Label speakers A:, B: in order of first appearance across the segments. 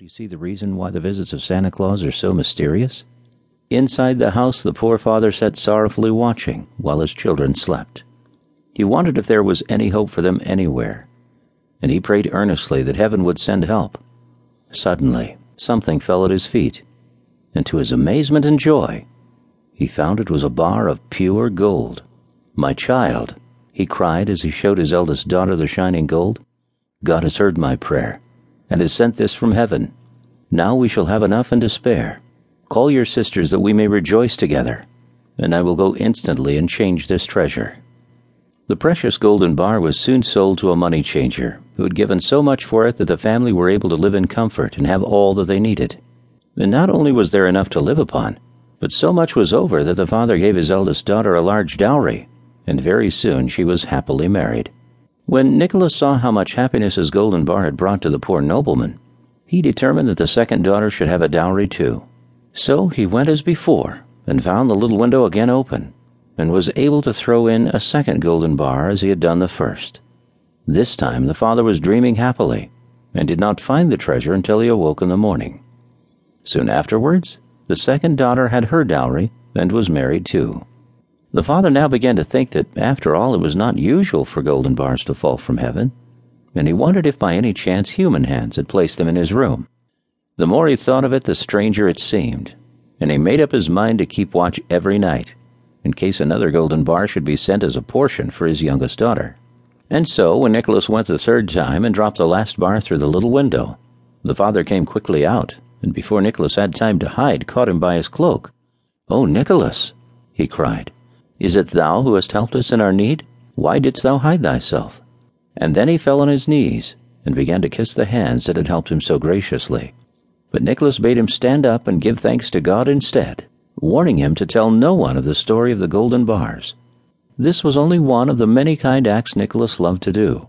A: do you see the reason why the visits of Santa Claus are so mysterious? Inside the house, the poor father sat sorrowfully watching while his children slept. He wondered if there was any hope for them anywhere, and he prayed earnestly that heaven would send help. Suddenly, something fell at his feet, and to his amazement and joy, he found it was a bar of pure gold. My child, he cried as he showed his eldest daughter the shining gold, God has heard my prayer and has sent this from heaven. Now we shall have enough and to spare. Call your sisters that we may rejoice together, and I will go instantly and change this treasure. The precious golden bar was soon sold to a money changer, who had given so much for it that the family were able to live in comfort and have all that they needed. And not only was there enough to live upon, but so much was over that the father gave his eldest daughter a large dowry, and very soon she was happily married. When Nicholas saw how much happiness his golden bar had brought to the poor nobleman, he determined that the second daughter should have a dowry too. So he went as before, and found the little window again open, and was able to throw in a second golden bar as he had done the first. This time the father was dreaming happily, and did not find the treasure until he awoke in the morning. Soon afterwards, the second daughter had her dowry and was married too. The father now began to think that, after all, it was not usual for golden bars to fall from heaven, and he wondered if by any chance human hands had placed them in his room. The more he thought of it, the stranger it seemed, and he made up his mind to keep watch every night, in case another golden bar should be sent as a portion for his youngest daughter. And so, when Nicholas went the third time and dropped the last bar through the little window, the father came quickly out, and before Nicholas had time to hide, caught him by his cloak. Oh, Nicholas, he cried. Is it thou who hast helped us in our need? Why didst thou hide thyself? And then he fell on his knees and began to kiss the hands that had helped him so graciously. But Nicholas bade him stand up and give thanks to God instead, warning him to tell no one of the story of the golden bars. This was only one of the many kind acts Nicholas loved to do,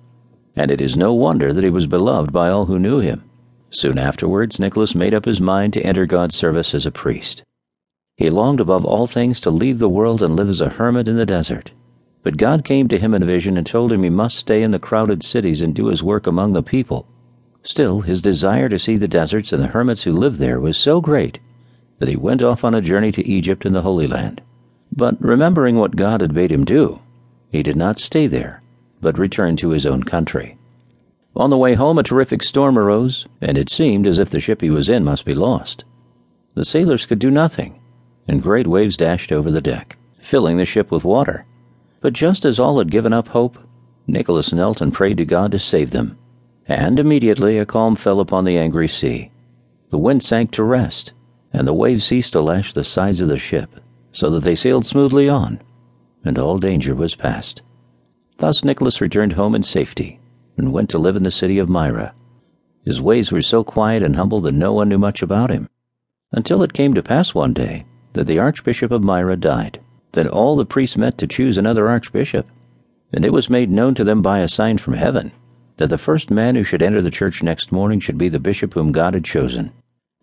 A: and it is no wonder that he was beloved by all who knew him. Soon afterwards, Nicholas made up his mind to enter God's service as a priest. He longed above all things to leave the world and live as a hermit in the desert. But God came to him in a vision and told him he must stay in the crowded cities and do his work among the people. Still, his desire to see the deserts and the hermits who lived there was so great that he went off on a journey to Egypt and the Holy Land. But remembering what God had bade him do, he did not stay there, but returned to his own country. On the way home, a terrific storm arose, and it seemed as if the ship he was in must be lost. The sailors could do nothing and great waves dashed over the deck, filling the ship with water. But just as all had given up hope, Nicholas knelt and prayed to God to save them. And immediately a calm fell upon the angry sea. The wind sank to rest, and the waves ceased to lash the sides of the ship, so that they sailed smoothly on, and all danger was past. Thus Nicholas returned home in safety, and went to live in the city of Myra. His ways were so quiet and humble that no one knew much about him, until it came to pass one day that the Archbishop of Myra died. Then all the priests met to choose another archbishop, and it was made known to them by a sign from heaven that the first man who should enter the church next morning should be the bishop whom God had chosen.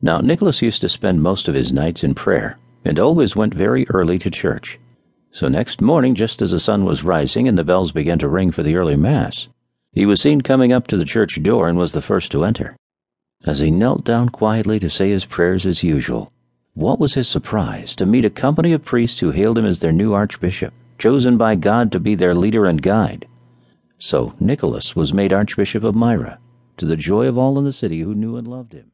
A: Now Nicholas used to spend most of his nights in prayer, and always went very early to church. So next morning, just as the sun was rising and the bells began to ring for the early Mass, he was seen coming up to the church door and was the first to enter. As he knelt down quietly to say his prayers as usual, what was his surprise to meet a company of priests who hailed him as their new archbishop, chosen by God to be their leader and guide. So Nicholas was made Archbishop of Myra, to the joy of all in the city who knew and loved him.